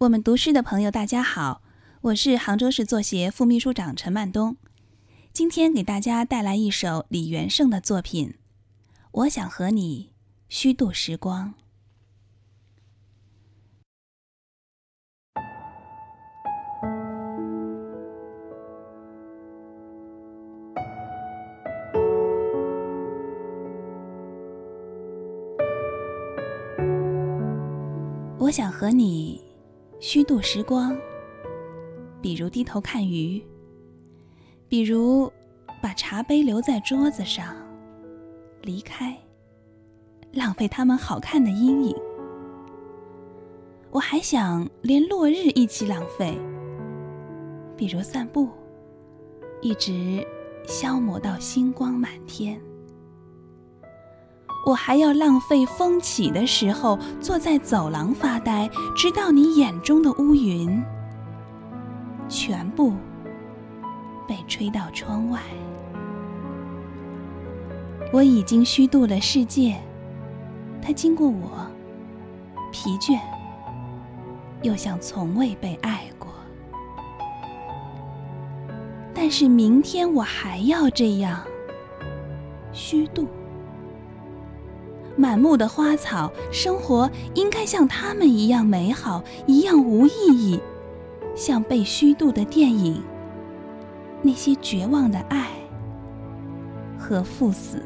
我们读诗的朋友，大家好，我是杭州市作协副秘书长陈曼东。今天给大家带来一首李元胜的作品《我想和你虚度时光》。我想和你。虚度时光，比如低头看鱼，比如把茶杯留在桌子上，离开，浪费他们好看的阴影。我还想连落日一起浪费，比如散步，一直消磨到星光满天。我还要浪费风起的时候，坐在走廊发呆，直到你眼中的乌云全部被吹到窗外。我已经虚度了世界，它经过我，疲倦，又像从未被爱过。但是明天我还要这样虚度。满目的花草，生活应该像他们一样美好，一样无意义，像被虚度的电影，那些绝望的爱和赴死，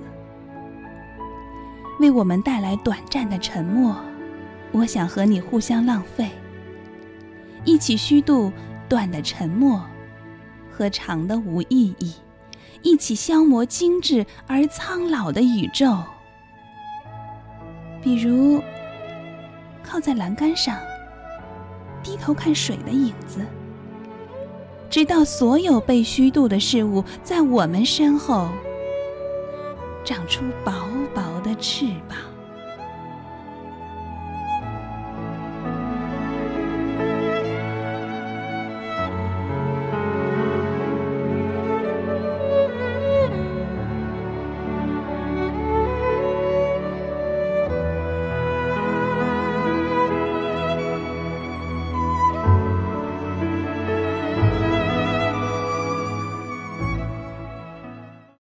为我们带来短暂的沉默。我想和你互相浪费，一起虚度短的沉默和长的无意义，一起消磨精致而苍老的宇宙。比如，靠在栏杆上，低头看水的影子，直到所有被虚度的事物在我们身后长出薄薄的翅膀。